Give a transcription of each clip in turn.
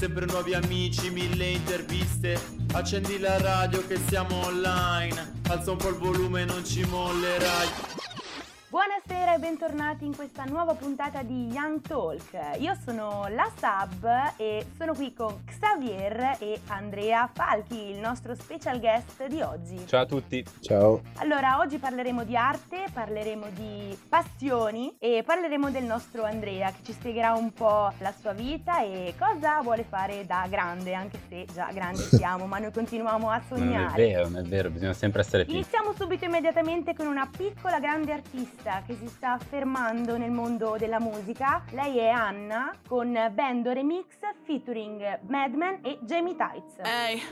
Sempre nuovi amici, mille interviste. Accendi la radio che siamo online. Alza un po' il volume, non ci mollerai. Buonasera e bentornati in questa nuova puntata di Young Talk. Io sono la Sub e sono qui con Xavier e Andrea Falchi, il nostro special guest di oggi. Ciao a tutti. Ciao. Allora, oggi parleremo di arte, parleremo di passioni e parleremo del nostro Andrea che ci spiegherà un po' la sua vita e cosa vuole fare da grande, anche se già grandi siamo, ma noi continuiamo a sognare. Non è vero, non è vero, bisogna sempre essere piccoli. Iniziamo subito immediatamente con una piccola grande artista che si sta affermando nel mondo della musica. Lei è Anna con Bando Remix featuring Madman e Jamie Tights. Ehi,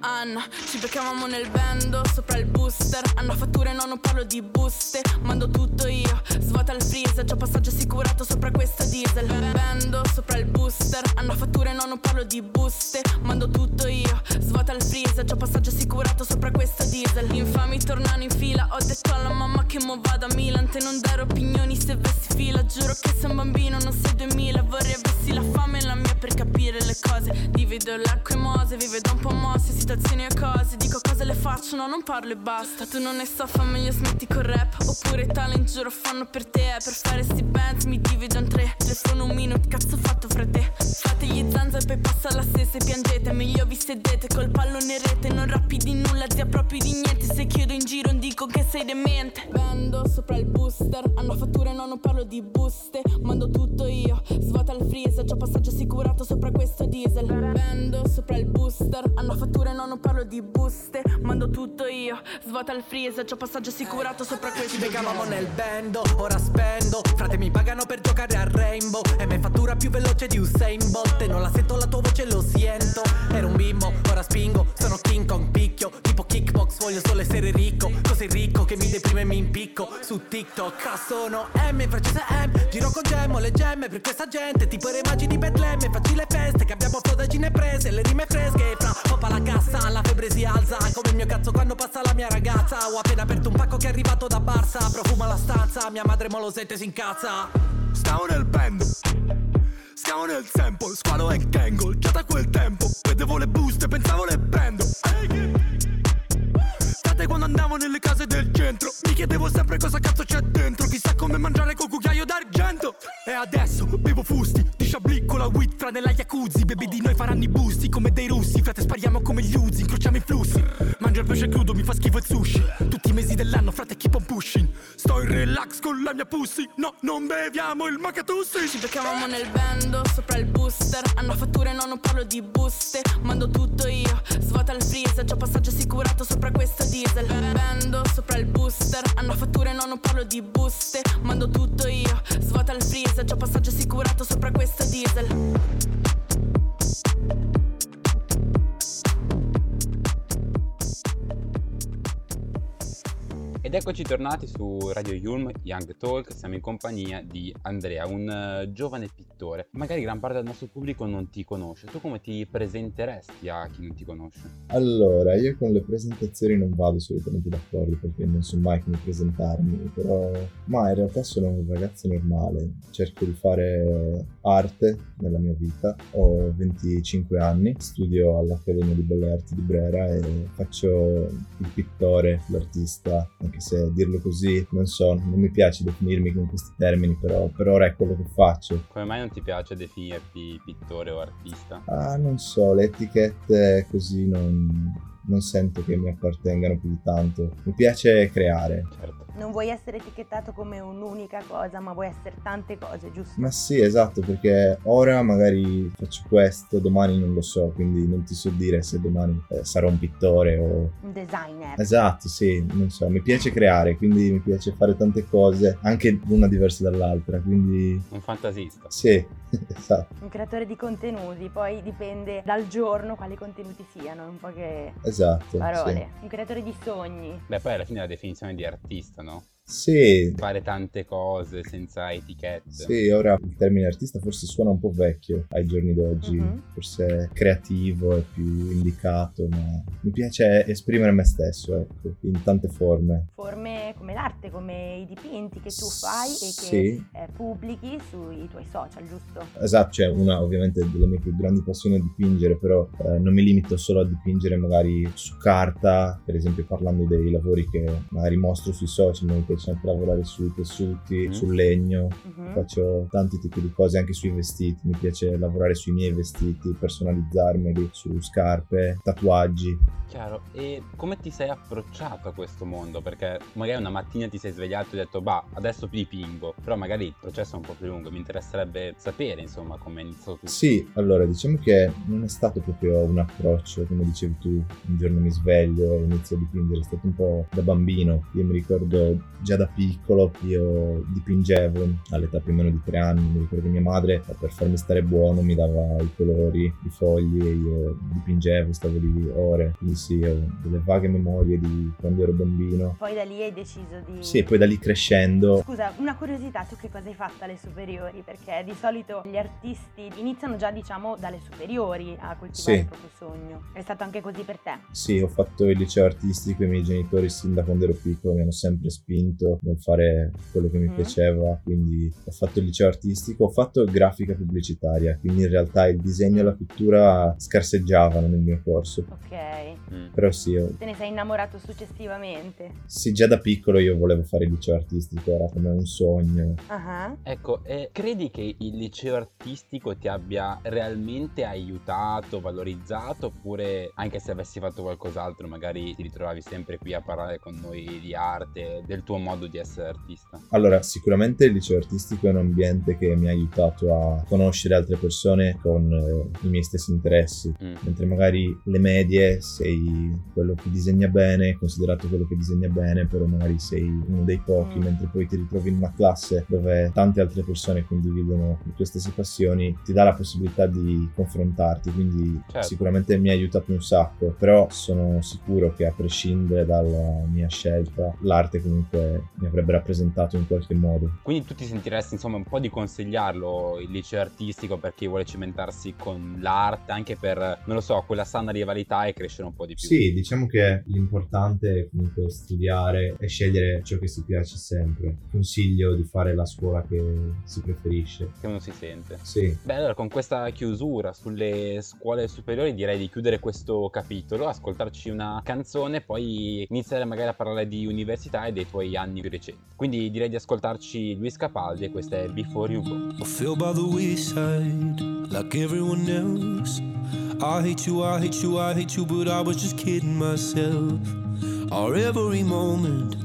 Anna, ci beccavamo nel bando sopra il booster. Hanno fatture, no, non parlo di buste. Mando tutto io, svuota il freezer. Già passaggio assicurato sopra questo diesel. Bando sopra il booster. Hanno fatture, no, non parlo di buste. Mando tutto io, svuota il freezer. Già passaggio assicurato sopra questo diesel. Infami tornano in fila. Ho detto alla mamma che mo vado a Milan. Te non dare opinioni se avessi fila. Giuro che sei un bambino, non sei 2000. Vorrei avessi la fame e la mia per capire le cose. Divido l'acqua e mose, vive da un po' mosse, situazioni e cose. Dico cose le faccio, no, non parlo e basta. Tu non ne so, fa meglio smetti col rap. Oppure talent giuro fanno per te. Per fare sti bands mi divido in tre. Telefono un minuto, cazzo fatto fra te. Fate gli zanza e poi passa la stessa e piangete. Meglio vi sedete col pallone rete. Non rappi di nulla, zia proprio di niente. Se chiedo in giro, dico che sei demente. Vendo sopra il booster. Hanno fatture, no, non parlo di buste. Mando tutto io, svuota il freezer. Già passaggio assicurato sopra questo diesel. Vendo sopra il booster. Hanno fatture, no, non parlo di buste. Mando tutto io, svuota il freezer. Già passaggio assicurato sopra questo Ci diesel. beccavamo nel bando, ora spendo Frate mi pagano per giocare a Rainbow E me fattura più veloce di Usain Bolt E non la sento la tua voce, lo sento Ero un bimbo, ora spingo Sono King Kong, picchio Tipo kickbox, voglio solo essere ricco Così ricco che mi deprime e mi impicco Su TikTok ah, sono M, francese M Giro con gemmo, le gemme per questa gente Tipo magi di Betlemme Facci le feste che abbiamo frodagine prese Le rime fresche fra poppa la cassa La febbre si alza come il mio cazzo quando passa la mia ragazza Ho appena aperto un pacco che è arrivato da Barça Profuma la stanza, mia madre molosette si incazza. Stavo nel bando Stiamo nel tempo, squalo e tangle Già da quel tempo Vedevo le buste, pensavo le prendo quando andavo nelle case del centro Mi chiedevo sempre cosa cazzo c'è dentro. Chissà come mangiare col cucchiaio d'argento. E adesso bevo fusti Di sciablì con la weed fra nella jacuzzi. Baby di noi faranno i busti come dei russi. Frate spariamo come gli uzi, incrociamo i flussi. Mangio il pesce crudo, mi fa schifo il sushi. Tutti i mesi dell'anno, frate keep on pushing. Sto in relax con la mia pussy. No, non beviamo il macatussi Ci beccavamo nel bando sopra il booster. Hanno fatture, no, non parlo di buste. Mando tutto io, svuota il freezer. Già passaggio assicurato sopra questo diesel. Bando sopra il booster. Hanno fatture, no, non parlo di buste. Mando tutto io, svuota il freezer. Già passaggio assicurato sopra questo diesel. Ed eccoci tornati su Radio Yulm Young Talk, siamo in compagnia di Andrea, un eh, giovane pittore. Magari gran parte del nostro pubblico non ti conosce, tu come ti presenteresti a chi non ti conosce? Allora, io con le presentazioni non vado solitamente d'accordo perché non so mai come presentarmi, però... Ma in realtà sono un ragazzo normale, cerco di fare arte nella mia vita, ho 25 anni, studio all'Accademia di Belle Arti di Brera e faccio il pittore, l'artista, anche se dirlo così, non so, non mi piace definirmi con questi termini, però per ora è quello che faccio. Come mai non ti piace definirti pittore o artista? Ah, non so, le etichette così non, non sento che mi appartengano più di tanto. Mi piace creare. Certo. Non vuoi essere etichettato come un'unica cosa, ma vuoi essere tante cose, giusto? Ma sì, esatto, perché ora magari faccio questo, domani non lo so, quindi non ti so dire se domani eh, sarò un pittore o... Un designer. Esatto, sì, non so, mi piace creare, quindi mi piace fare tante cose, anche una diversa dall'altra, quindi Un fantasista. sì, esatto, Un creatore di contenuti, poi dipende dal giorno quali contenuti siano, in poche esatto. Parole. Un creatore di sogni. Beh, poi alla fine è la definizione di artista, no? Sì, Fare tante cose senza etichette. sì, ora il termine artista forse suona un po' vecchio ai giorni d'oggi, Mhm. forse creativo è più indicato, ma mi piace esprimere me stesso, ecco, in tante forme. Forme come l'arte, come i dipinti che tu fai e che Sì. eh, pubblichi sui tuoi social, giusto? Esatto, cioè una ovviamente delle mie più grandi passioni è dipingere, però eh, non mi limito solo a dipingere magari su carta, per esempio parlando dei lavori che magari mostro sui social, mi piace anche lavorare sui tessuti, Mm. sul legno, Mhm. faccio tanti tipi di cose anche sui vestiti, mi piace lavorare sui miei vestiti, personalizzarmeli, su scarpe, tatuaggi. Chiaro, e come ti sei approcciato a questo mondo? Perché magari una mattina ti sei svegliato e hai detto, bah, adesso dipingo, però magari il processo è un po' più lungo, mi interesserebbe sapere, insomma, come è iniziato tutto. Sì, allora diciamo che non è stato proprio un approccio, come dicevi tu, un giorno mi sveglio e inizio a dipingere, è stato un po' da bambino. Io mi ricordo già da piccolo io dipingevo all'età più o meno di tre anni, mi ricordo che mia madre per farmi stare buono mi dava i colori, i fogli e io dipingevo, stavo lì ore, quindi sì, ho delle vaghe memorie di quando ero bambino. Poi da lì hai deciso di... Sì, poi da lì crescendo Scusa, una curiosità, tu che cosa hai fatto alle superiori? Perché di solito gli artisti iniziano già, diciamo, dalle superiori a coltivare Sì. il proprio sogno. È stato anche così per te? Sì, ho fatto il liceo artistico, i miei genitori sin da quando ero piccolo mi hanno sempre spinto nel fare quello che mi Mhm. piaceva, quindi ho fatto il liceo artistico, ho fatto grafica pubblicitaria, quindi in realtà il disegno e la pittura scarseggiavano nel mio corso. Ok. Mm. Però sì, ho- Te ne sei innamorato successivamente? sì, già da piccolo io volevo fare il liceo artistico, era come un sogno. Ah. Ecco, e credi che il liceo artistico ti abbia realmente aiutato, valorizzato, oppure anche se avessi fatto qualcos'altro magari ti ritrovavi sempre qui a parlare con noi di arte, del tuo modo di essere artista? Allora, sicuramente il liceo artistico è un ambiente che mi ha aiutato a conoscere altre persone con eh, i miei stessi interessi. Mm. mentre magari le medie sei quello che disegna bene, considerato quello che disegna bene, però magari sei uno dei pochi, Mm. mentre poi ti ritrovi in una classe dove tante altre persone condividono le tue stesse passioni, ti dà la possibilità di confrontarti, quindi Certo. sicuramente mi ha aiutato un sacco, però sono sicuro che a prescindere dalla mia scelta, l'arte comunque mi avrebbe rappresentato in qualche modo. Quindi tu ti sentiresti insomma un po' di consigliarlo il liceo artistico per chi vuole cimentarsi con l'arte, anche per, non lo so, quella sana rivalità e crescere un po' di più. Sì, diciamo che l'importante è comunque studiare e scegliere ciò che si piace sempre. Consiglio di fare la scuola che si preferisce. Che uno si sente. Sì, Beh, allora con questa chiusura sulle scuole superiori direi di chiudere questo capitolo, ascoltarci una canzone e poi iniziare magari a parlare di università e dei tuoi anni più recenti. Quindi direi di ascoltarci Luis Capaldi e questa è Before You Go. I fell by the wayside like everyone else. I hate you, I hate you, I hate you, but I was just kidding myself. Our every moment,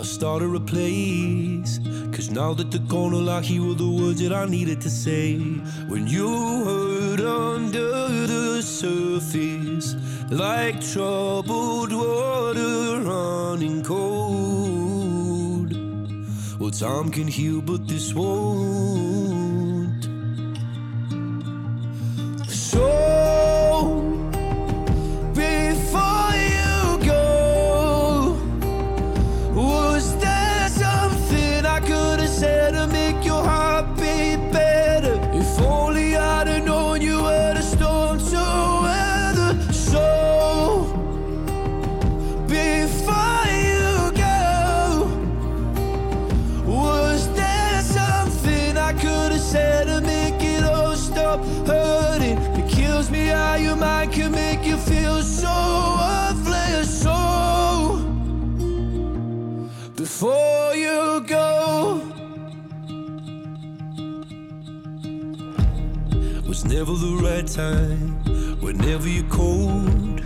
I started a place. Cause now that gone, all I hear were the words that I needed to say. When you hurt under the surface, like troubled water running cold. Time can heal, but this won't. So, how your mind can make you feel so worthless. So, before you go, was never the right time. Whenever you're cold,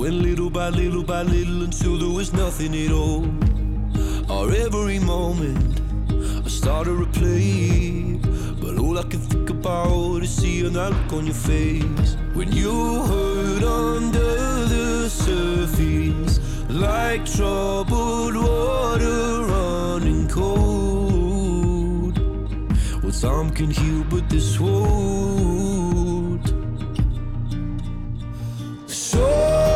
Went little by little by little until there was nothing at all. Or every moment I started to play. Think about is seeing that look on your face. When you hurt under the surface, like troubled water running cold. Well, time can heal, but this won't. So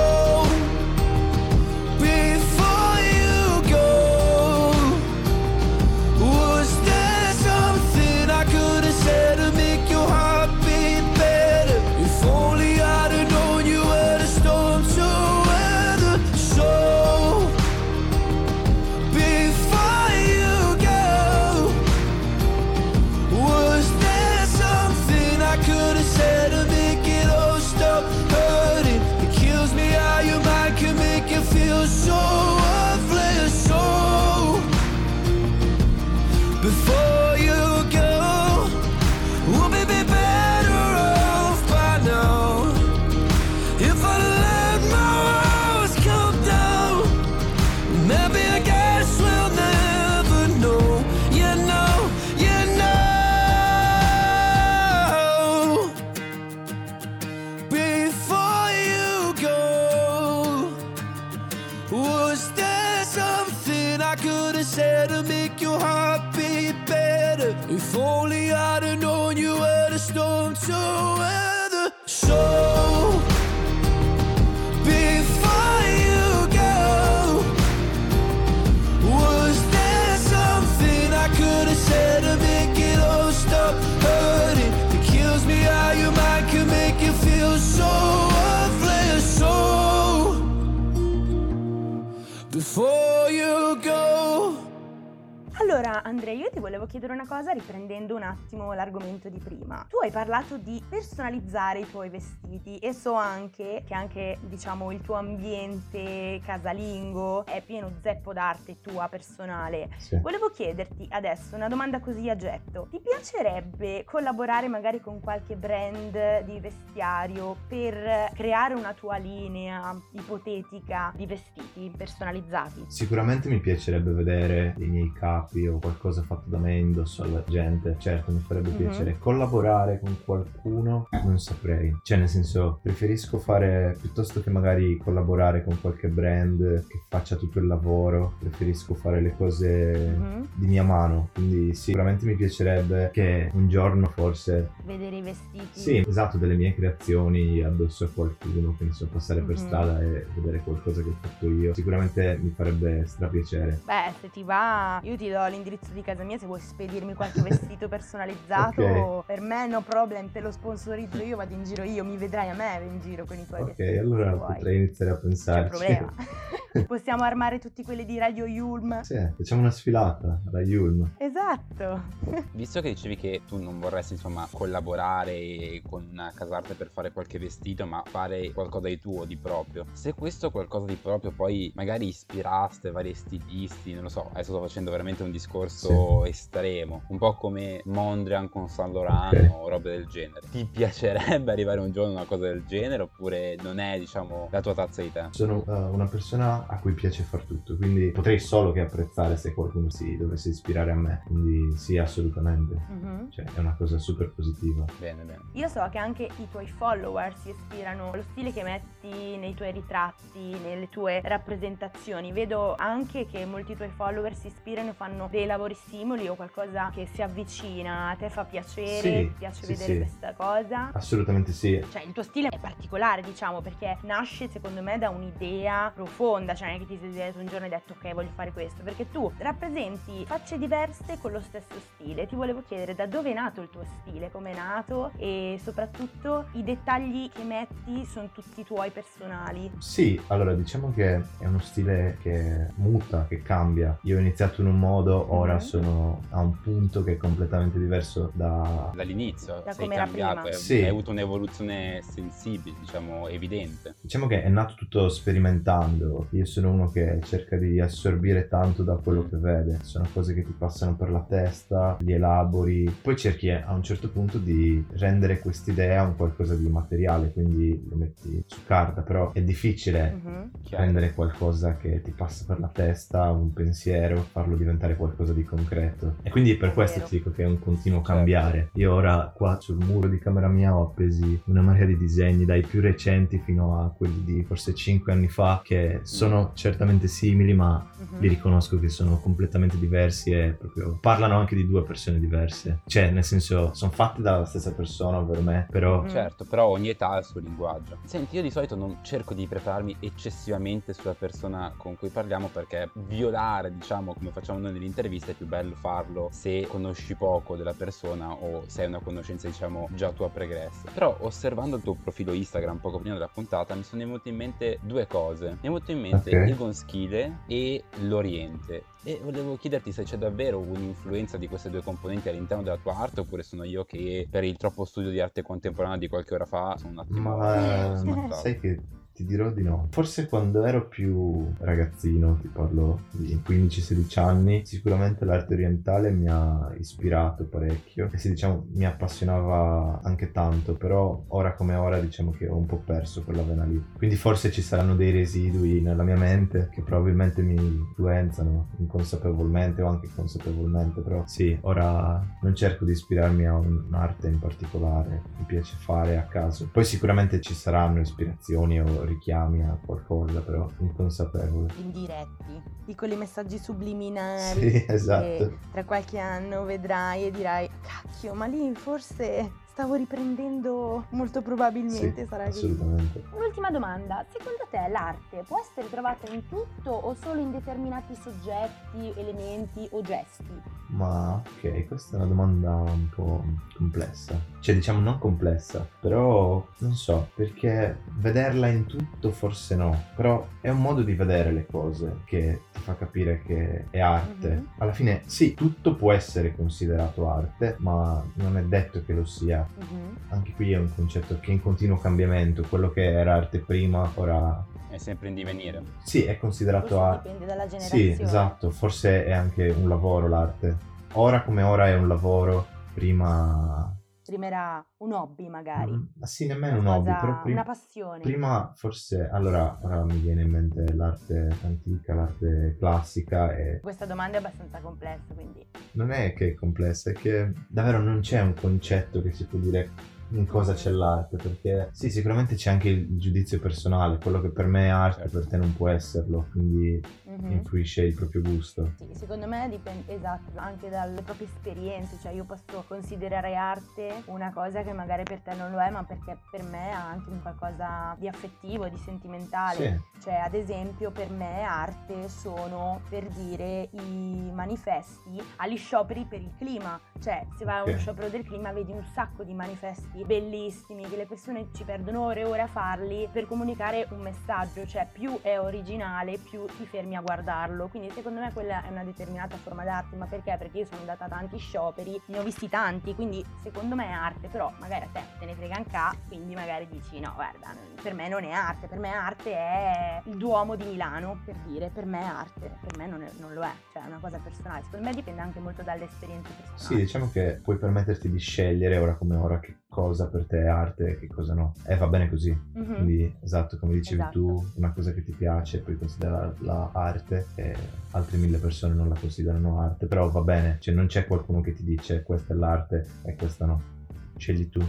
volevo chiedere una cosa riprendendo un attimo l'argomento di prima. Tu hai parlato di personalizzare i tuoi vestiti e so anche che anche, diciamo, il tuo ambiente casalingo è pieno zeppo d'arte tua personale. Sì. Volevo chiederti adesso una domanda così a getto. Ti piacerebbe collaborare magari con qualche brand di vestiario per creare una tua linea ipotetica di vestiti personalizzati? Sicuramente mi piacerebbe vedere i miei capi o qualcosa fatto da me indosso alla gente. Certo, mi farebbe Mhm. piacere. Collaborare con qualcuno non saprei. Cioè, nel senso, preferisco fare piuttosto che magari collaborare con qualche brand che faccia tutto il lavoro, preferisco fare le cose Mhm. di mia mano. Quindi sicuramente mi piacerebbe che un giorno forse Vedere i vestiti. sì, esatto, delle mie creazioni addosso a qualcuno, che ne so, passare per Mhm. strada e vedere qualcosa che ho fatto io. Sicuramente mi farebbe strapiacere. Beh, se ti va, io ti do l'indirizzo di casa mia se vuoi spedirmi qualche vestito personalizzato. Ok. Per me no problem, te lo sponsorizzo io, vado in giro io, mi vedrai a me in giro con i tuoi Ok, vestiti. allora se vuoi. potrei iniziare a Non c'è pensarci. problema. Possiamo armare tutti quelli di Radio Yulm. sì, facciamo una sfilata alla Yulm. Esatto. Visto che dicevi che tu non vorresti insomma collaborare con una casarte per fare qualche vestito, ma fare qualcosa di tuo, di proprio. Se questo qualcosa di proprio poi magari ispiraste vari stilisti, non lo so, adesso sto facendo veramente un discorso estremo, un po' come Mondrian con San Laurent Ok. o robe del genere. Ti piacerebbe arrivare un giorno a una cosa del genere oppure non è, diciamo, la tua tazza di tè? Sono eh, una persona a cui piace far tutto, quindi potrei solo che apprezzare se qualcuno si dovesse ispirare a me. Quindi sì, assolutamente. Mhm. Cioè, è una cosa super positiva. Bene, bene. Io so che anche i tuoi follower si ispirano allo stile che metti nei tuoi ritratti, nelle tue rappresentazioni. Vedo anche che molti tuoi follower si ispirano e fanno dei lavori simili o qualcosa che si avvicina. A te fa piacere? Sì, ti piace sì, vedere sì. questa cosa? Assolutamente sì. Cioè, il tuo stile è particolare, diciamo, perché nasce secondo me da un'idea profonda, cioè non è che ti sei svegliato un giorno e hai detto ok, voglio fare questo, perché tu rappresenti facce diverse con lo stesso stile. Ti volevo chiedere da dove è nato il tuo stile, come è nato e soprattutto i dettagli che metti sono tutti tuoi personali. Sì, allora diciamo che è uno stile che muta, che cambia. Io ho iniziato in un modo, ora Mhm. sono a un punto che è completamente diverso da... Dall'inizio Da sei come era prima. hai, Sì. hai avuto un'evoluzione sensibile, diciamo, evidente. Diciamo che è nato tutto sperimentando. Io io sono uno che cerca di assorbire tanto da quello che vede. Sono cose che ti passano per la testa, li elabori, poi cerchi a un certo punto di rendere quest'idea un qualcosa di materiale, quindi lo metti su carta, però è difficile Mhm. rendere qualcosa che ti passa per la testa, un pensiero, farlo diventare qualcosa di concreto. E quindi per questo ti dico che è un continuo Certo. cambiare. Io ora qua sul muro di camera mia ho appesi una marea di disegni, dai più recenti fino a quelli di forse 5 anni fa, che sono certamente simili, ma Mhm. li riconosco che sono completamente diversi e proprio parlano anche di due persone diverse. Cioè, nel senso, sono fatti dalla stessa persona, ovvero me, però Mm. Certo, però ogni età ha il suo linguaggio. Senti, io di solito non cerco di prepararmi eccessivamente sulla persona con cui parliamo perché violare, diciamo, come facciamo noi nelle interviste, è più bello farlo se conosci poco della persona o se hai una conoscenza, diciamo, già tua pregressa. Però osservando il tuo profilo Instagram poco prima della puntata mi sono venute in mente due cose. Mi è venuto in mente Ok. il Gonschile e l'Oriente. E volevo chiederti se c'è davvero un'influenza di queste due componenti all'interno della tua arte oppure sono io che per il troppo studio di arte contemporanea di qualche ora fa sono un attimo Ma sai che ti dirò di no. Forse quando ero più ragazzino, ti parlo di 15-16 anni, sicuramente l'arte orientale mi ha ispirato parecchio e sì, diciamo mi appassionava anche tanto, però ora come ora diciamo che ho un po' perso quella vena lì. Quindi forse ci saranno dei residui nella mia mente che probabilmente mi influenzano inconsapevolmente o anche consapevolmente, però sì, ora non cerco di ispirarmi a un'arte in particolare, mi piace fare a caso. Poi sicuramente ci saranno ispirazioni o richiami a qualcosa, però inconsapevole. indiretti, piccoli messaggi subliminali. Sì, esatto. che tra qualche anno vedrai e dirai, cacchio, ma lì forse stavo riprendendo molto probabilmente Sì, sarà così. assolutamente. Un'ultima domanda, secondo te l'arte può essere trovata in tutto o solo in determinati soggetti, elementi o gesti? Ma ok, questa è una domanda un po' complessa. Cioè, diciamo non complessa, però non so, perché vederla in tutto forse no, però è un modo di vedere le cose che ti fa capire che è arte. Mhm. Alla fine, sì, tutto può essere considerato arte, ma non è detto che lo sia. Mhm. Anche qui è un concetto che è in continuo cambiamento, quello che era arte prima, ora È sempre in divenire. sì, è considerato arte. dipende dalla Sì, generazione. esatto, forse è anche un lavoro l'arte. Ora come ora è un lavoro, prima... Prima era un hobby magari. Mm, Ma sì, nemmeno un hobby, però prima... Una passione. Prima forse, allora, ora mi viene in mente l'arte antica, l'arte classica e Questa domanda è abbastanza complessa, quindi non è che è complessa, è che davvero non c'è un concetto che si può dire in cosa c'è l'arte, perché sì, sicuramente c'è anche il giudizio personale, quello che per me è arte Certo. per te non può esserlo, quindi Mhm. influisce il proprio gusto. Sì, secondo me dipende esatto anche dalle proprie esperienze, cioè io posso considerare arte una cosa che magari per te non lo è, ma perché per me ha anche un qualcosa di affettivo, di sentimentale. Sì. Cioè, ad esempio, per me arte sono per dire i manifesti agli scioperi per il clima. Cioè, se vai a uno Ok. sciopero del clima vedi un sacco di manifesti bellissimi che le persone ci perdono ore e ore a farli per comunicare un messaggio. Cioè, più è originale, più ti fermi a guardarlo. Quindi, secondo me, quella è una determinata forma d'arte. Ma perché? Perché io sono andata a tanti scioperi, ne ho visti tanti. Quindi, secondo me è arte. Però, magari a te te ne frega un. Quindi, magari dici: no, guarda, per me non è arte. Per me arte è il Duomo di Milano, per dire. Per me è arte. Per me non, è- non lo è. Cioè, è una cosa personale. Secondo me dipende anche molto dalle esperienze Sì, personali. diciamo che puoi permetterti di scegliere ora come ora che cosa per te è arte e che cosa no. E va bene così. Mhm. Quindi, esatto, come dicevi Esatto. tu, una cosa che ti piace puoi considerarla arte e altre mille persone non la considerano arte, però va bene, cioè non c'è qualcuno che ti dice questa è l'arte e questa no. Scegli tu.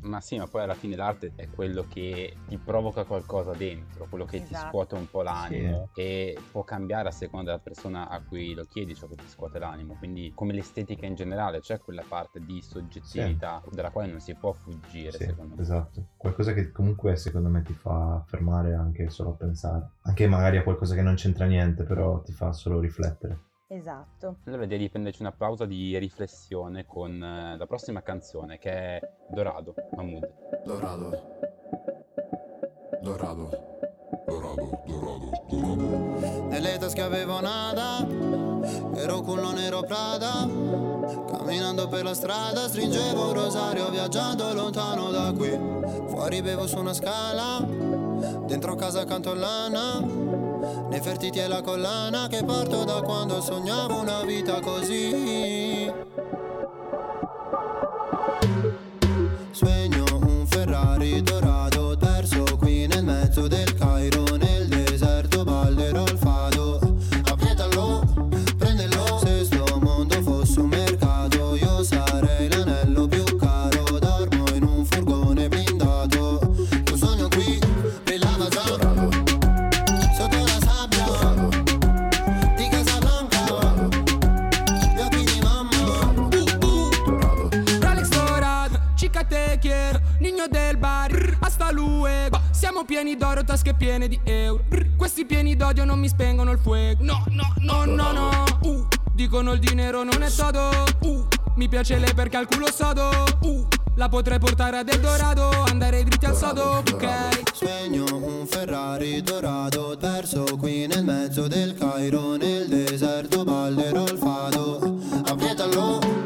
Ma sì, ma poi alla fine l'arte è quello che ti provoca qualcosa dentro, quello che ti Esatto. scuote un po' l'animo e può cambiare a seconda della persona a cui lo chiedi ciò che ti scuote l'animo. Quindi come l'estetica in generale c'è quella parte di soggettività dalla quale non si può fuggire, Sì, secondo me. esatto. Qualcosa che comunque secondo me ti fa fermare anche solo a pensare. Anche magari a qualcosa che non c'entra niente, però ti fa solo riflettere. Esatto. Allora direi di prenderci una pausa di riflessione con eh, la prossima canzone che è Dorado, Mahmood. Dorado. Dorado. Dorado, Dorado, Dorado. Nelle tasche avevo nada, ero culo nero Prada. Camminando per la strada stringevo un rosario viaggiando lontano da qui. Fuori bevo su una scala, dentro casa canto lana. Nefertiti è la collana che porto da quando sognavo una vita così. Siamo pieni d'oro, tasche piene di euro. Questi pieni d'odio non mi spengono il fuoco. No, no, no, no, no. Uh, dicono il dinero non è todo. Uh, mi piace lei perché ha il culo sodo. Uh, la potrei portare ad Eldorado, andare dritti al sodo, ok? Sogno un Ferrari dorato perso qui nel mezzo del Cairo nel deserto ballerò il fado appietalo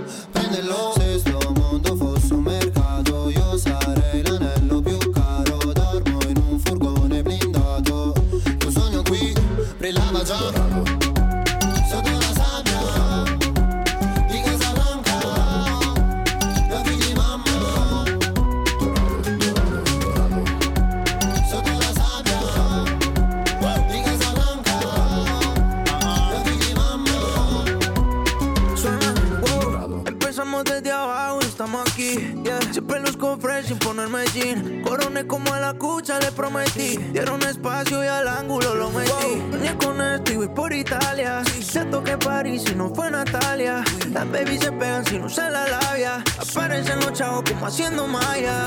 yeah. Siempre los cofres sin ponerme jean. Coroné como a la cucha, le prometí. Dieron espacio y al ángulo lo metí. Ni con esto y voy por Italia. Siento que París si no fue Natalia. Las babies se pegan si no usan la labia. Aparecen los chavos como haciendo maya.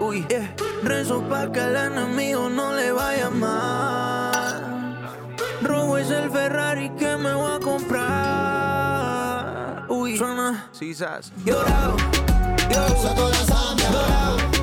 Uy, yeah. Rezo pa' que el enemigo no le vaya mal. Robo es el Ferrari que me voy a comprar. Uy, suena, quizás. Llorado, yo, sotto la sabbia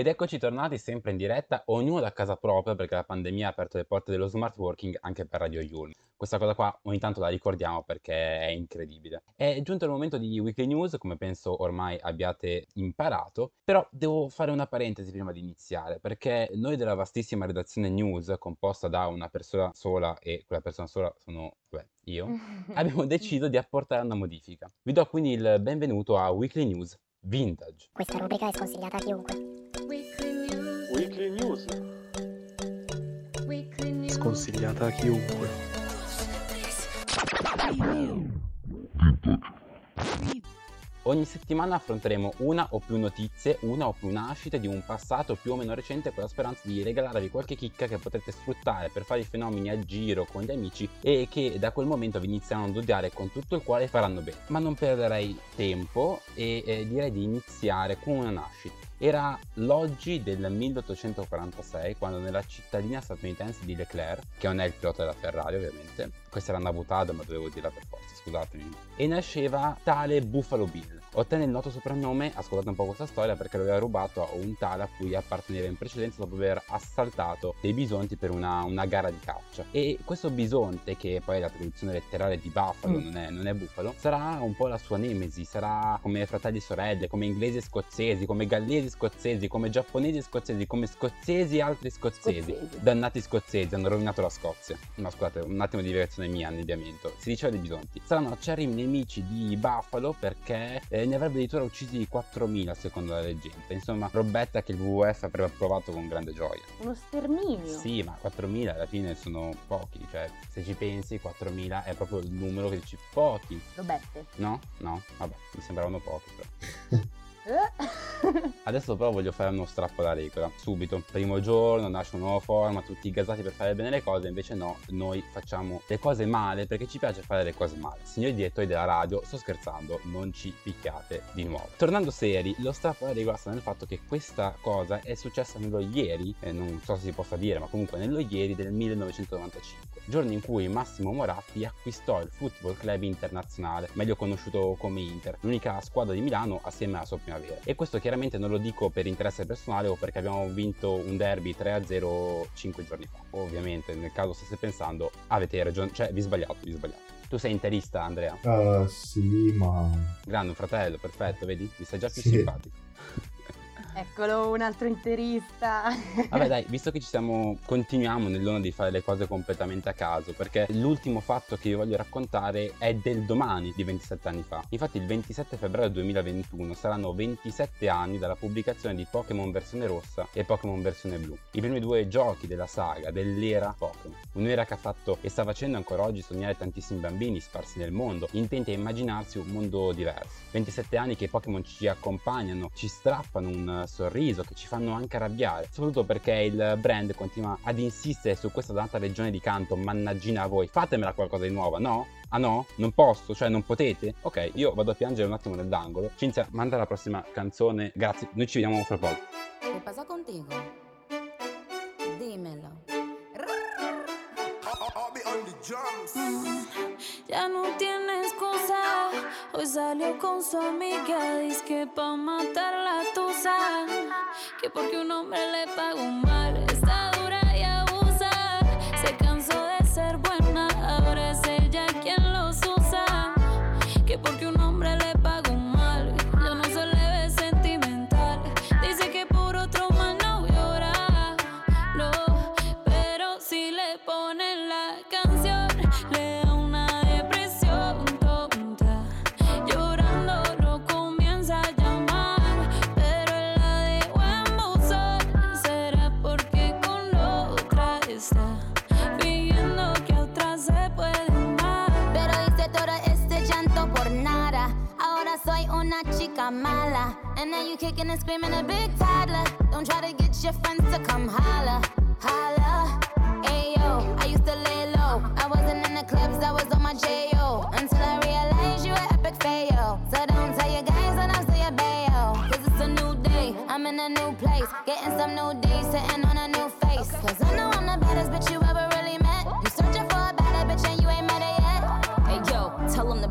Ed eccoci tornati sempre in diretta, ognuno da casa propria perché la pandemia ha aperto le porte dello smart working anche per Radio Yulm. Questa cosa qua ogni tanto la ricordiamo perché è incredibile. È giunto il momento di Weekly News, come penso ormai abbiate imparato, però devo fare una parentesi prima di iniziare perché noi della vastissima redazione news, composta da una persona sola e quella persona sola sono, beh, io, abbiamo deciso di apportare una modifica. Vi do quindi il benvenuto a Weekly News Vintage. Questa rubrica è sconsigliata a chiunque. Weekly News. Sconsigliata a chiunque. Ogni settimana affronteremo una o più notizie, una o più nascite di un passato più o meno recente con la speranza di regalarvi qualche chicca che potrete sfruttare per fare i fenomeni a giro con gli amici e che da quel momento vi inizieranno ad odiare con tutto il cuore e faranno bene. Ma non perderei tempo e eh, direi di iniziare con una nascita. Era l'oggi del 1846 quando nella cittadina statunitense di Leclerc, che non è il pilota della Ferrari ovviamente, questa era una buttata ma dovevo dirla per forza, scusatemi, e nasceva tale Buffalo Bill. Ottenne il noto soprannome, ascoltate un po' questa storia, perché lo aveva rubato a un tale a cui apparteneva in precedenza dopo aver assaltato dei bisonti per una, una gara di caccia. E questo bisonte, che poi è la traduzione letterale di Buffalo, Mm. non, è, non è Buffalo, sarà un po' la sua nemesi, sarà come fratelli e sorelle, come inglesi e scozzesi, come gallesi e scozzesi, come giapponesi e scozzesi, come scozzesi e altri scozzesi. Scozzesi. Dannati scozzesi, hanno rovinato la Scozia. No, scusate, un attimo di direzione mia, annebbiamento. Si diceva dei bisonti. Saranno acerrimi nemici di Buffalo perché eh, ne avrebbe addirittura uccisi 4.000 secondo la leggenda. Insomma, robetta che il WWF avrebbe approvato con grande gioia. Uno sterminio. Sì, ma 4.000 alla fine sono pochi, cioè se ci pensi 4.000 è proprio il numero che dici pochi. Robette. No? No? Vabbè, mi sembravano pochi però. Eh? Adesso però voglio fare uno strappo alla regola, subito. Primo giorno, nasce un nuovo format, tutti gasati per fare bene le cose, invece no, noi facciamo le cose male perché ci piace fare le cose male. Signori direttori della radio, sto scherzando, non ci picchiate di nuovo. Tornando seri, lo strappo alla regola sta nel fatto che questa cosa è successa nello ieri, eh, non so se si possa dire, ma comunque nello ieri del 1995, giorno in cui Massimo Moratti acquistò il Football Club Internazionale, meglio conosciuto come Inter, l'unica squadra di Milano assieme alla sua prima avere. E questo chiaramente non lo dico per interesse personale o perché abbiamo vinto un derby 3-0 5 giorni fa. Ovviamente, nel caso stesse pensando, avete ragione, cioè vi sbagliate, vi sbagliate. Tu sei interista, Andrea? Uh, sì, ma... Grande, un fratello, perfetto, vedi? Mi stai già più Sì. simpatico. Eccolo, un altro interista. Vabbè dai, visto che ci siamo, continuiamo nell'ona di fare le cose completamente a caso, perché l'ultimo fatto che vi voglio raccontare è del domani di 27 anni fa. Infatti il 27 febbraio 2021 saranno 27 anni dalla pubblicazione di Pokémon versione rossa e Pokémon versione blu. I primi due giochi della saga, dell'era Pokémon. Un'era che ha fatto e sta facendo ancora oggi sognare tantissimi bambini sparsi nel mondo, intenti a immaginarsi un mondo diverso. 27 anni che i Pokémon ci accompagnano, ci strappano un sorriso, che ci fanno anche arrabbiare, soprattutto perché il brand continua ad insistere su questa data regione di canto, mannaggina a voi, fatemela qualcosa di nuovo, no? Ah no? Non posso? Cioè non potete? Ok, io vado a piangere un attimo nell'angolo. Cinzia, manda la prossima canzone. Grazie, noi ci vediamo fra poco. ¿Qué pasa contigo? Dímelo. Ya no tiene excusa. Hoy salió con su amiga. Dice que pa' matar la tusa. Que porque un hombre le pagó mal. Mala. And now you kicking and screaming a big toddler. Don't try to get your friends to come holla.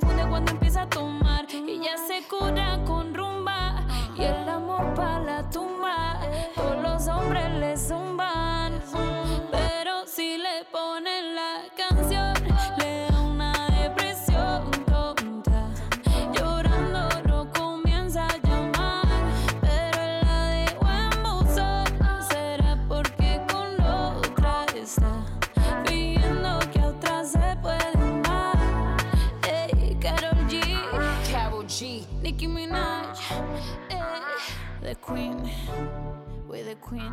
confunde cuando empieza a tomar. Y ya se cura con the Queen, we the Queen.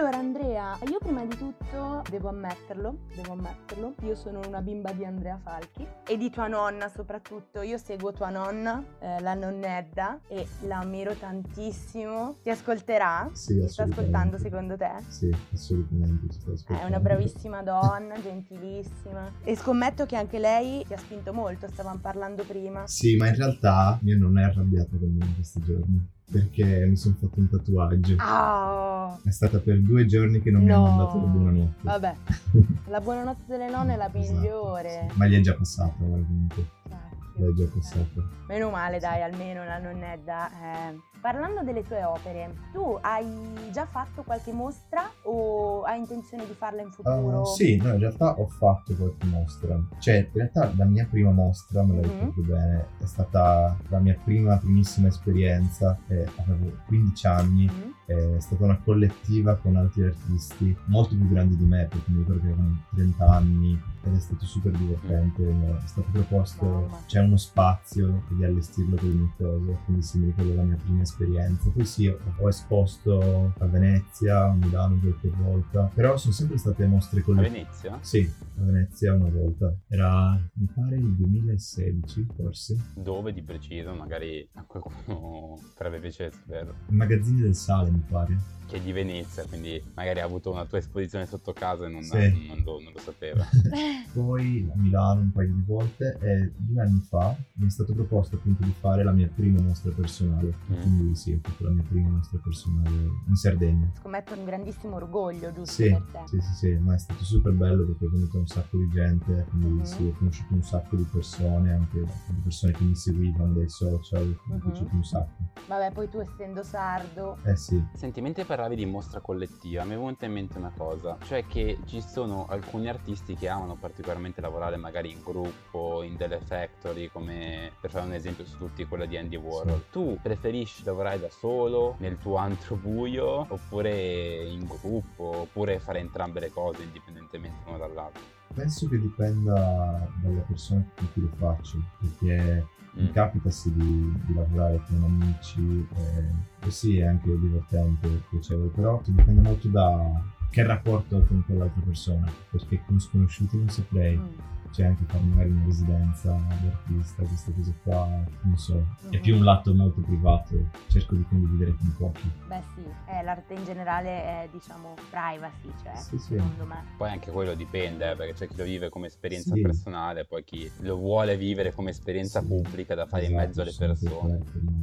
Allora Andrea, io prima di tutto devo ammetterlo, devo ammetterlo, io sono una bimba di Andrea Falchi e di tua nonna soprattutto, io seguo tua nonna, eh, la nonnedda e la ammiro tantissimo, ti ascolterà? Sì, sta ascoltando secondo te? Sì, assolutamente. È una bravissima donna, gentilissima e scommetto che anche lei ti ha spinto molto, stavamo parlando prima. Sì, ma in realtà mia nonna è arrabbiata con me in questi giorni. Perché mi sono fatto un tatuaggio. Ah, È stata per due giorni che non mi ha No. mandato la buonanotte. vabbè, la buonanotte delle nonne è la migliore. Ma gli è già passata, comunque. Cacchio. È già passato. Meno male, dai, almeno la nonnetta. Eh. Parlando delle tue opere, tu hai già fatto qualche mostra o hai intenzione di farla in futuro? Uh, sì, no, in realtà ho fatto qualche mostra. Cioè, in realtà la mia prima mostra, me la ricordo bene, è stata la mia prima, primissima esperienza. eh, avevo 15 anni, Mhm. è stata una collettiva con altri artisti molto più grandi di me, perché mi ricordo che avevano 30 anni ed è stato super divertente. mi È stato proposto, c'è uno spazio di allestirlo con le mie cose, quindi sì, mi ricordo la mia prima esperienza. Poi sì, ho, ho esposto a Venezia, a Milano qualche volta, però sono sempre state mostre A collettive. Venezia? Sì, a Venezia una volta. Era, mi pare, il 2016 forse. Dove di preciso? Magari a qualcuno farebbe piacere saperlo. I magazzini del sale, mi pare. Che è di Venezia, quindi magari ha avuto una tua esposizione sotto casa e non, Sì. non lo, non lo sapeva. Poi a Milano un paio di volte e due anni fa mi è stato proposto appunto di fare la mia prima mostra personale. Mm. Quindi sì, ho fatto la mia prima mostra personale in Sardegna. Scommetto un grandissimo orgoglio, giusto Sì, per te. sì, sì, sì, ma è stato super bello perché è venuto un sacco di gente, quindi Mhm. sì, ho conosciuto un sacco di persone, anche di persone che mi seguivano dai social, è Mhm. piaciuto un sacco. Vabbè, poi tu essendo sardo, Eh sì, Senti, mentre parlavi di mostra collettiva, mi è venuta in mente una cosa, cioè che ci sono alcuni artisti che amano particolarmente lavorare magari in gruppo, in delle factory, come per fare un esempio su tutti quella di Andy Warhol. Tu preferisci lavorare da solo, nel tuo antro buio, oppure in gruppo, oppure fare entrambe le cose indipendentemente l'una dall'altra? Penso che dipenda dalla persona con cui lo faccio, perché mi Mm. capita sì di, di lavorare con amici e, e sì è anche divertente, piacevole, però dipende molto da che rapporto ho con quell'altra persona, perché con sconosciuti non saprei. Mm. C'è anche fare magari una residenza d'artista, queste cose qua, non so. È più un lato molto privato, cerco di condividere con pochi. beh sì, eh, l'arte in generale è diciamo privacy, cioè Sì, sì. secondo me. Poi anche quello dipende, eh, perché c'è chi lo vive come esperienza Sì. personale, poi chi lo vuole vivere come esperienza Sì. pubblica da fare in Esatto, mezzo alle persone. quindi-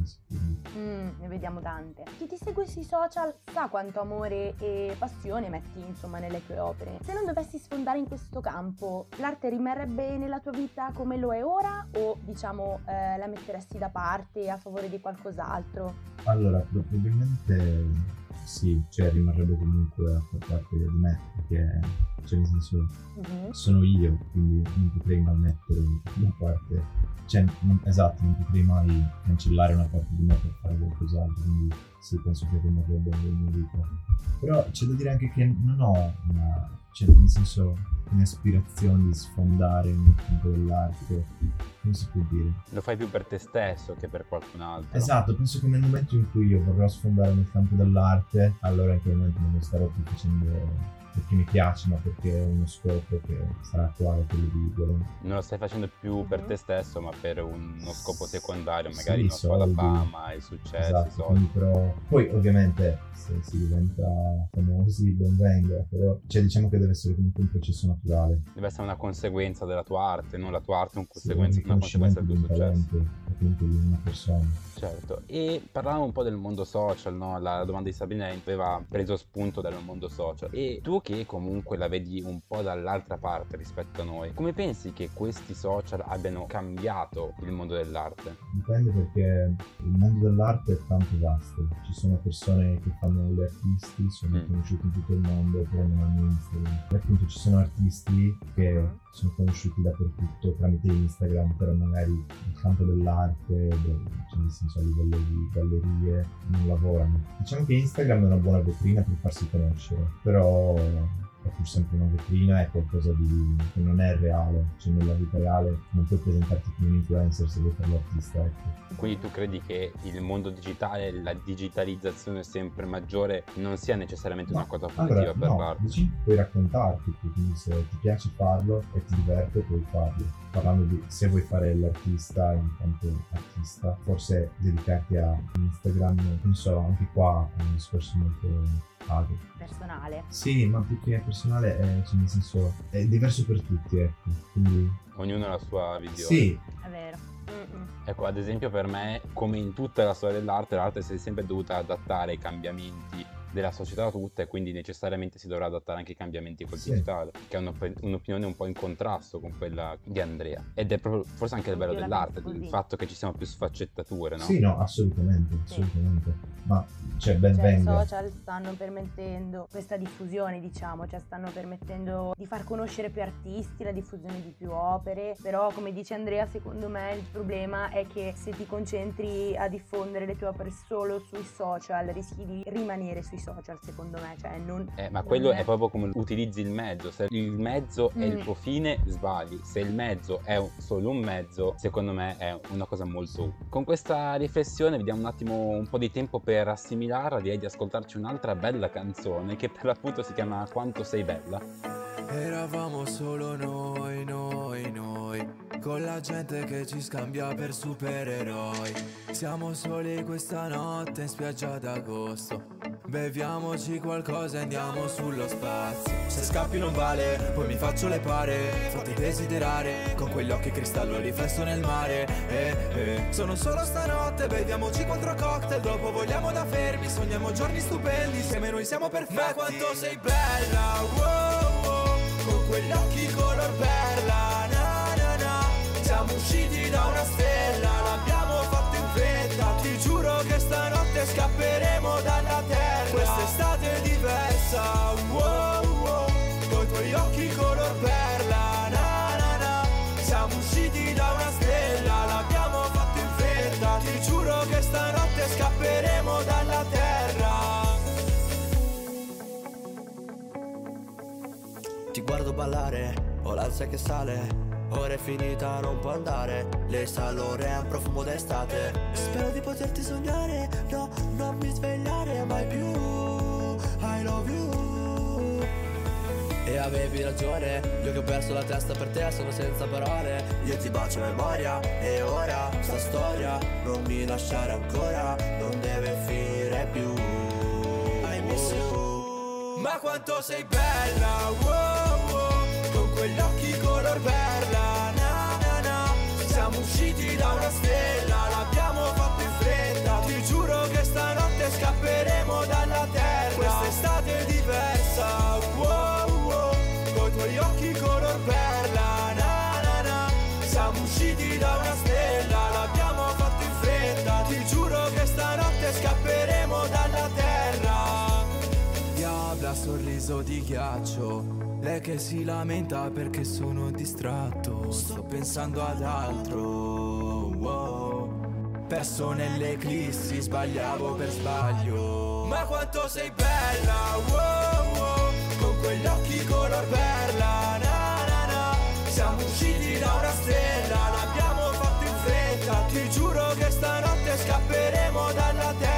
Mm, ne vediamo tante. Chi ti segue sui social sa quanto amore e passione metti insomma nelle tue opere. Se non dovessi sfondare in questo campo, l'arte rimarrebbe nella tua vita come lo è ora o diciamo eh, la metteresti da parte a favore di qualcos'altro? Allora, probabilmente sì, cioè rimarrebbe comunque a far parte di me, perché, cioè nel senso, Mhm. sono io, quindi non potrei mai mettere da parte, cioè, non- esatto, non potrei mai cancellare una parte di me per fare qualcos'altro, quindi sì, penso che rimarrebbe nella mia vita. Però c'è da dire anche che non ho una, cioè nel senso, un'aspirazione di sfondare nel campo dell'arte, come si può dire? Lo fai più per te stesso che per qualcun altro. Esatto, penso che nel momento in cui io vorrò sfondare nel campo dell'arte, allora in quel momento non lo starò più facendo perché mi piace, ma perché ho uno scopo che sarà quale quello di guadagnare. Non lo stai facendo più per Mhm. te stesso, ma per uno scopo secondario, magari Sì, non so, la fama, il successo, i Esatto, però... Poi ovviamente se si diventa famosi ben venga, però cioè diciamo che deve essere comunque un processo naturale. Deve essere una conseguenza della tua arte, non la tua arte è un Sì, conseguenza- un una conseguenza del tuo riconoscimento di un successo. talento, appunto di una persona. Certo, e parlavamo un po' del mondo social, no? La domanda di Sabrina aveva preso spunto dal mondo social. E tu che comunque la vedi un po' dall'altra parte rispetto a noi, come pensi che questi social abbiano cambiato il mondo dell'arte? Dipende perché il mondo dell'arte è tanto vasto. Ci sono persone che fanno gli artisti, sono Mm. conosciuti in tutto il mondo, non hanno Instagram. E appunto ci sono artisti che sono conosciuti dappertutto tramite Instagram, però magari nel campo dell'arte, del- cioè nel senso a livello di gallerie, non lavorano. Diciamo che Instagram è una buona vetrina per farsi conoscere, però pur sempre una vetrina, è qualcosa di che non è reale, cioè nella vita reale non puoi presentarti come un influencer se vuoi fare l'artista, ecco. Quindi tu credi che il mondo digitale, la digitalizzazione sempre maggiore non sia necessariamente una cosa positiva Allora, per no, l'arte? che puoi raccontarti, quindi se ti piace farlo e ti diverte puoi farlo. Parlando di se vuoi fare l'artista in quanto artista, forse dedicarti a Instagram, non so, anche qua è un discorso molto vago. Personale. Sì, ma più che personale è, cioè, nel senso, è diverso per tutti, ecco. Quindi Ognuno ha la sua visione. sì, È vero. Mm-mm. Ecco, ad esempio per me, come in tutta la storia dell'arte, l'arte si è sempre dovuta adattare ai cambiamenti della società tutta e quindi necessariamente si dovrà adattare anche ai cambiamenti col Sì. digitale, che è un'op- un'opinione un po' in contrasto con quella di Andrea. Ed è proprio forse anche il bello dell'arte, il fatto che ci siano più sfaccettature, no? Sì, no, assolutamente, assolutamente. Ma cioè ben Cioè, i venga. social stanno permettendo questa diffusione, diciamo, cioè stanno permettendo di far conoscere più artisti, la diffusione di più opere, però come dice Andrea, secondo me il problema è che se ti concentri a diffondere le tue opere solo sui social, rischi di rimanere sui social, secondo me, cioè non... Eh, ma non quello è proprio come utilizzi il mezzo. Se il mezzo è il Mm. tuo fine, sbagli. Se il mezzo è un- solo un mezzo, secondo me è una cosa molto utile. Con questa riflessione vediamo un attimo un po' di tempo per assimilarla. Direi di ascoltarci un'altra bella canzone che per l'appunto si chiama Quanto sei bella. Eravamo solo noi, noi, noi, con la gente che ci scambia per supereroi. Siamo soli questa notte in spiaggia d'agosto. Beviamoci qualcosa e andiamo sullo spazio. Se scappi non vale, poi mi faccio le pare. Fatti desiderare, con quegli occhi cristallo riflesso nel mare. Eh, eh. Sono solo stanotte, beviamoci quattro cocktail. Dopo vogliamo da fermi, sogniamo giorni stupendi. Insieme noi siamo perfetti. Ma quanto sei bella, wow. Con quegli occhi color perla, na na na. Siamo usciti da una stella, l'abbiamo fatto in fretta. Ti giuro che stanotte scapperemo dalla terra. Quest'estate è diversa, wow wow. Con i tuoi occhi color perla, na na na. Siamo usciti da una stella, l'abbiamo fatto in fretta. Ti giuro che stanotte scapperemo dalla terra. Guardo ballare, ho l'ansia che sale. Ora è finita, non può andare. Le salore è un profumo d'estate. Spero di poterti sognare. No, non mi svegliare mai più. I love you. E avevi ragione, io che ho perso la testa per te sono senza parole Io ti bacio a memoria e ora sta storia non mi lasciare ancora, non deve finire più I miss you Ma quanto sei bella, wow, con quegli occhi color perla, na na na. Siamo usciti da una stella, l'abbiamo fatto in fretta. Ti giuro che stanotte scapperemo dalla terra. Quest'estate è diversa, wow, wow, con i tuoi occhi color perla, na na na. Siamo usciti da una stella, l'abbiamo fatto in fretta. Ti giuro che stanotte scapperemo dalla terra. Diabla sorriso di ghiaccio Lei che si lamenta perché sono distratto Sto pensando ad altro wow. Perso nell'eclissi Sbagliavo per sbaglio Ma quanto sei bella wow, wow. Con quegli occhi color perla na, na, na. Siamo usciti da una stella L'abbiamo fatto in fretta Ti giuro che stanotte scapperemo dalla terra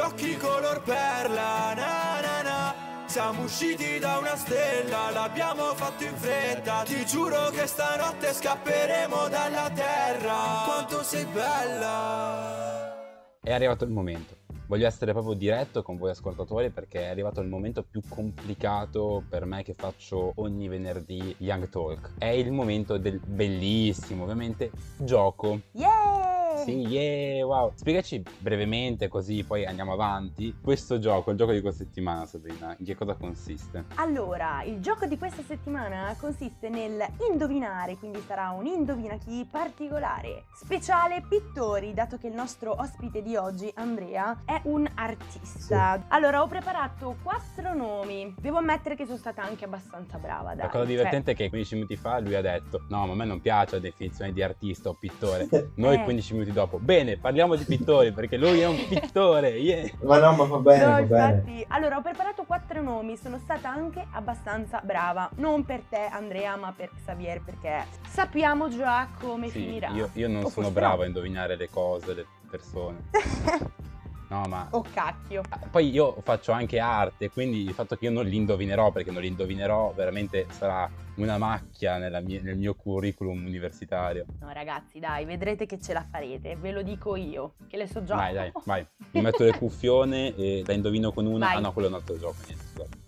occhi color perla na, na, na. Siamo usciti da una stella, l'abbiamo fatto in fretta Ti giuro che stanotte scapperemo dalla terra Quanto sei bella È arrivato il momento. Voglio essere proprio diretto con voi ascoltatori perché è arrivato il momento più complicato per me che faccio ogni venerdì Young Talk. È il momento del bellissimo, ovviamente, gioco. Yeah! Sì, yeah, wow. Spiegaci brevemente così poi andiamo avanti. Questo gioco, il gioco di questa settimana, Sabrina, in che cosa consiste? Allora, il gioco di questa settimana consiste nel indovinare, quindi sarà un indovina chi particolare, speciale pittori, dato che il nostro ospite di oggi, Andrea, è un artista. Allora, ho preparato quattro nomi. Devo ammettere che sono stata anche abbastanza brava, dai. La cosa Cioè, divertente è che 15 minuti fa lui ha detto: No, ma a me non piace la definizione di artista o pittore. Noi Eh. 15 minuti dopo, bene, parliamo di pittori perché lui è un pittore. yeah." Ma no, ma va bene, No, va bene. infatti, allora ho preparato quattro nomi, sono stata anche abbastanza brava. Non per te, Andrea, ma per Xavier, perché sappiamo già come Sì, finirà. io, io non O sono bravo no. a indovinare le cose, le persone. No, ma Oh cacchio. poi io faccio anche arte, quindi il fatto che io non li indovinerò, perché non li indovinerò, veramente sarà una macchia mia- nel mio curriculum universitario. No ragazzi, dai, vedrete che ce la farete, ve lo dico io, che le so già. Dai, dai, vai. Mi metto le cuffione e la indovino con una. Vai. Ah no, quello è un altro gioco. Niente, scusate.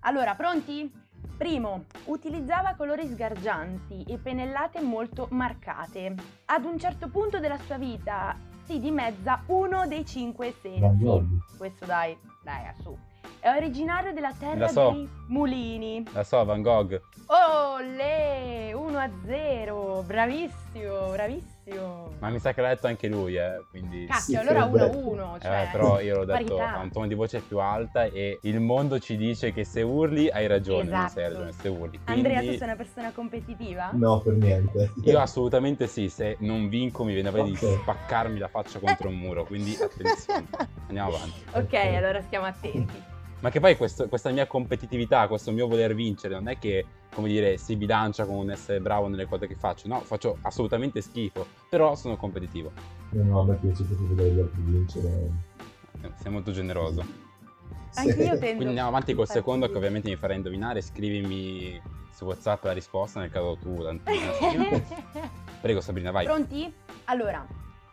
Allora, pronti? Primo, utilizzava colori sgargianti e pennellate molto marcate. Ad un certo punto della sua vita si dimezza uno dei cinque sensi. Questo dai, dai, su. È originario della terra so. dei mulini. La so, Van Gogh. Olè, 1 a 0, bravissimo, bravissimo. Ma mi sa che l'ha detto anche lui, eh, quindi... Cacchio, allora 1 a 1, Eh, cioè, però io l'ho detto a un tono di voce più alta e il mondo ci dice che se urli hai ragione, non se hai Esatto. ragione, se urli. Andrea, tu Quindi sei una persona competitiva? No, per niente. io assolutamente sì, se non vinco mi viene voglia di spaccarmi la faccia contro un muro, quindi attenzione, andiamo avanti. Ok, allora stiamo attenti. Ma che poi questo- questa mia competitività, questo mio voler vincere, non è che, come dire, si bilancia con un essere bravo nelle cose che faccio, no, faccio assolutamente schifo, però sono competitivo. No, no, a me piace proprio vedere gli altri vincere. Eh, Sei molto generoso. Anche io tendo. Quindi andiamo avanti col secondo che ovviamente mi farà indovinare, scrivimi su WhatsApp la risposta nel caso tu, tanto non la scrivi. Prego Sabrina, vai. Pronti? Allora,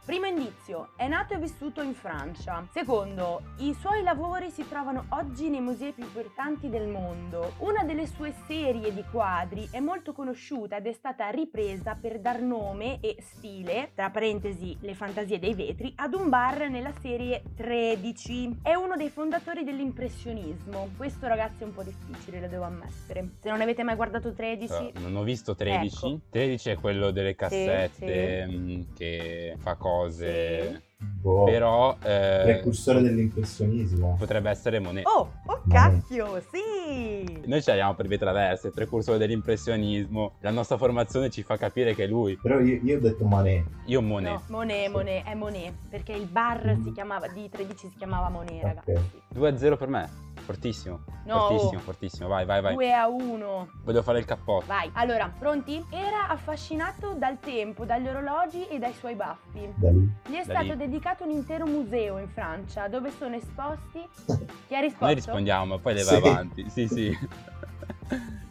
primo indizio, è nato e vissuto in Francia. Secondo, i suoi lavori si trovano oggi nei musei più importanti del mondo. Una delle sue serie di quadri è molto conosciuta ed è stata ripresa per dar nome e stile, tra parentesi, le fantasie dei vetri, ad un bar nella serie 13. È uno dei fondatori dell'impressionismo. Questo ragazzi è un po' difficile, lo devo ammettere. Se non avete mai guardato 13, Eh, non ho visto 13. Ecco. 13 è quello delle cassette mh, che fa cose. house. Sim. Boh. Però eh, Precursore dell'impressionismo. potrebbe essere Monet. Oh, oh cacchio, sì! Noi ce l'abbiamo per vie traverse, il precursore dell'impressionismo. La nostra formazione ci fa capire che è lui. Però io, io ho detto Manet. Io Monet. No, Monet, Monet, è Monet, perché il bar si chiamava, di 13 si chiamava Monet, ragazzi. 2-0 per me. Fortissimo. No. Fortissimo, fortissimo. Vai, vai, vai. 2 a 1. Voglio fare il cappotto. Vai, allora, pronti? Era affascinato dal tempo, dagli orologi e dai suoi baffi. Da lì. Gli è Da stato lì. Dedicato un intero museo in Francia dove sono esposti. Chi ha risposto? Noi rispondiamo, poi le Sì. va avanti. Sì, sì.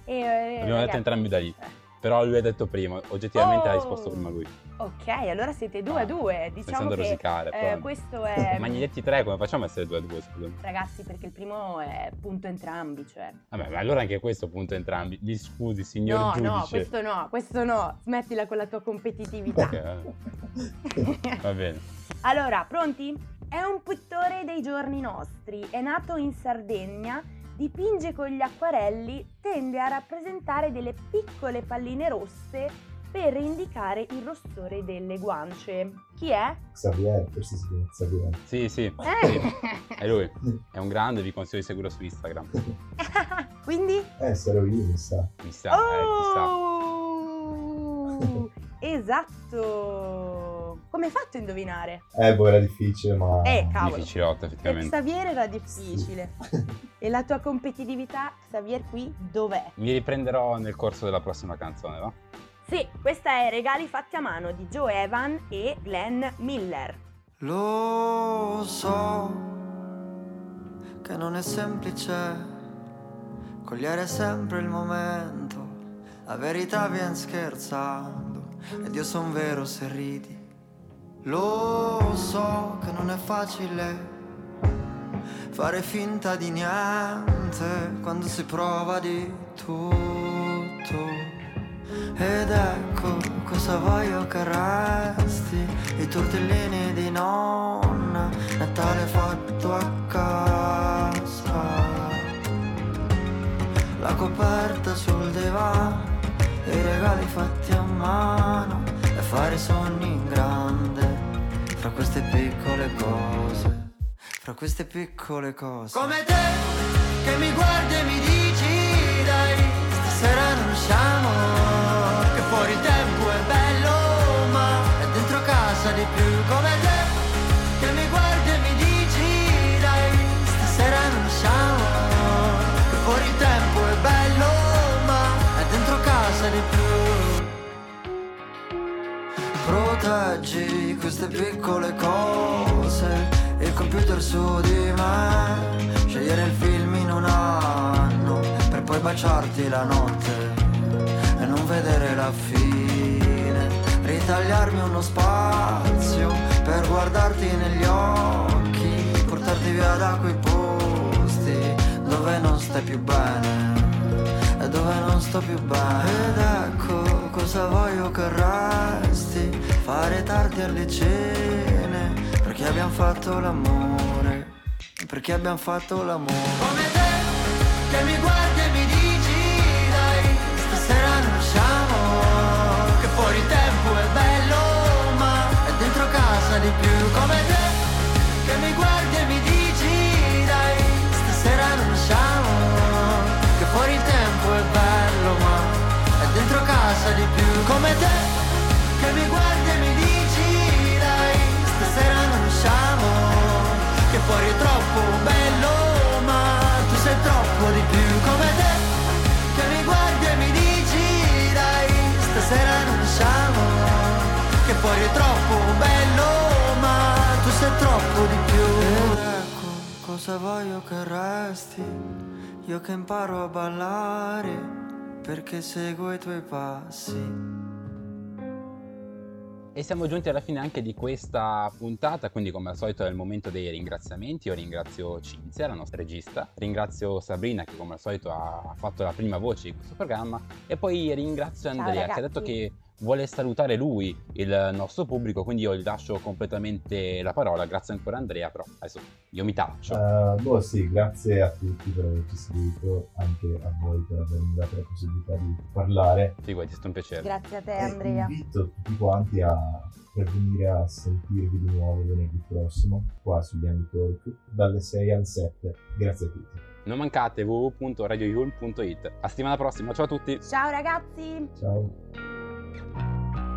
E, eh, Abbiamo detto entrambi da lì. Però lui ha detto prima. Oggettivamente ha Oh. risposto prima lui. Ok, allora siete 2 a 2. Diciamo Pensando a che rosicare. eh, questo è. Ma gli detti 3 come facciamo a essere 2 a 2, scusami? Ragazzi, perché il primo è punto entrambi, cioè. Vabbè, ma allora anche questo punto entrambi. Mi scusi, signor No, giudice. no, questo no, questo no. Smettila con la tua competitività. Ok. Va bene. Allora, pronti? È un pittore dei giorni nostri, è nato in Sardegna, dipinge con gli acquarelli, tende a rappresentare delle piccole palline rosse per indicare il rossore delle guance. Chi è? Xavier, forse si chiama Xavier. Sì, sì. Eh. sì. È lui. È un grande, vi consiglio di seguirlo su Instagram. Quindi? Eh, sarò io, mi sa. Mi sa, eh, chissà. Oh! esatto! Come hai fatto a indovinare? Eh, boh, era difficile, ma... Eh, cavolo. Difficilotto, Per effettivamente. Xavier era difficile. e la tua competitività, Xavier, qui dov'è? Mi riprenderò nel corso della prossima canzone, va? Sì, questa è Regali fatti a mano di Joe Evan e Glenn Miller. Lo so che non è semplice cogliere sempre il momento. La verità viene scherzando ed io son vero se ridi. Lo so che non è facile fare finta di niente quando si prova di tutto. Ed ecco cosa voglio che resti I tortellini di nonna Natale fatto a casa La coperta sul divano I regali fatti a mano E fare sogni in grande Fra queste piccole cose Fra queste piccole cose. Come te che mi guardi e mi dici Dai, stasera non usciamo. Che fuori il tempo è bello Ma è dentro casa di più. Come te Proteggi queste piccole cose. Il computer su di me Scegliere il film in un anno Per poi baciarti la notte E non vedere la fine. Ritagliarmi uno spazio Per guardarti negli occhi Portarti via da quei posti Dove non stai più bene E dove non sto più bene. Ed ecco cosa voglio che resti Fare tardi alle cene Perché abbiamo fatto l'amore Perché abbiamo fatto l'amore. Come te che mi guardi e mi dici Dai, stasera non usciamo Che fuori tempo è bello Ma è dentro casa di più. Come te che mi guardi Che fuori è troppo bello Ma tu sei troppo di più. Ed ecco cosa voglio che resti? Io che imparo a ballare perché seguo i tuoi passi. E siamo giunti alla fine anche di questa puntata, quindi come al solito è il momento dei ringraziamenti. Io ringrazio Cinzia, la nostra regista, ringrazio Sabrina che come al solito ha fatto la prima voce di questo programma. E poi ringrazio Andrea che ha detto che vuole salutare lui, il nostro pubblico, quindi io gli lascio completamente la parola. Grazie ancora Andrea, però adesso io mi taccio. Eh, boh sì, grazie a tutti per averci seguito, anche a voi per avermi dato la possibilità di parlare. Figurati, è stato un piacere. Grazie a te E Andrea. invito tutti quanti a per venire a sentirvi di nuovo venerdì prossimo qua su Young Talk dalle 6 alle 7. Grazie a tutti. Non mancate www.radioyulm.it. A settimana prossima, ciao a tutti. Ciao ragazzi. Ciao.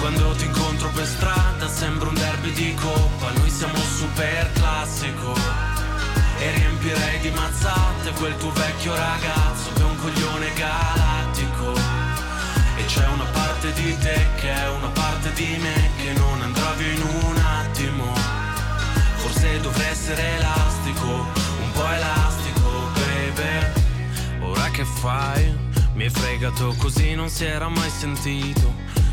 Quando ti incontro per strada sembra un derby di coppa, noi siamo super classico. E riempirei di mazzate quel tuo vecchio ragazzo che è un coglione galattico. E c'è una parte di te che è una parte di me che non andrà via in un attimo. Forse dovrei essere elastico, un po' elastico, baby. Ora che fai? Mi hai fregato così non si era mai sentito.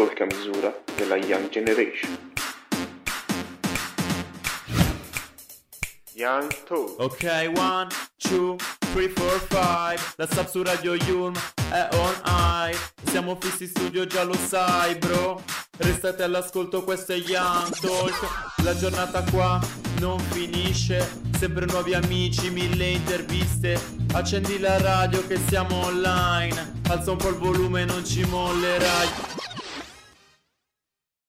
Il talk a misura della Young Generation. Young Talk. Ok, one, two, three, four, five. La sub su Radio Yulm è on high. Siamo fissi in studio, già lo sai, bro. Restate all'ascolto, questo è Young Talk. La giornata qua non finisce. Sempre nuovi amici, mille interviste. Accendi la radio che siamo online. Alza un po' il volume, non ci mollerai.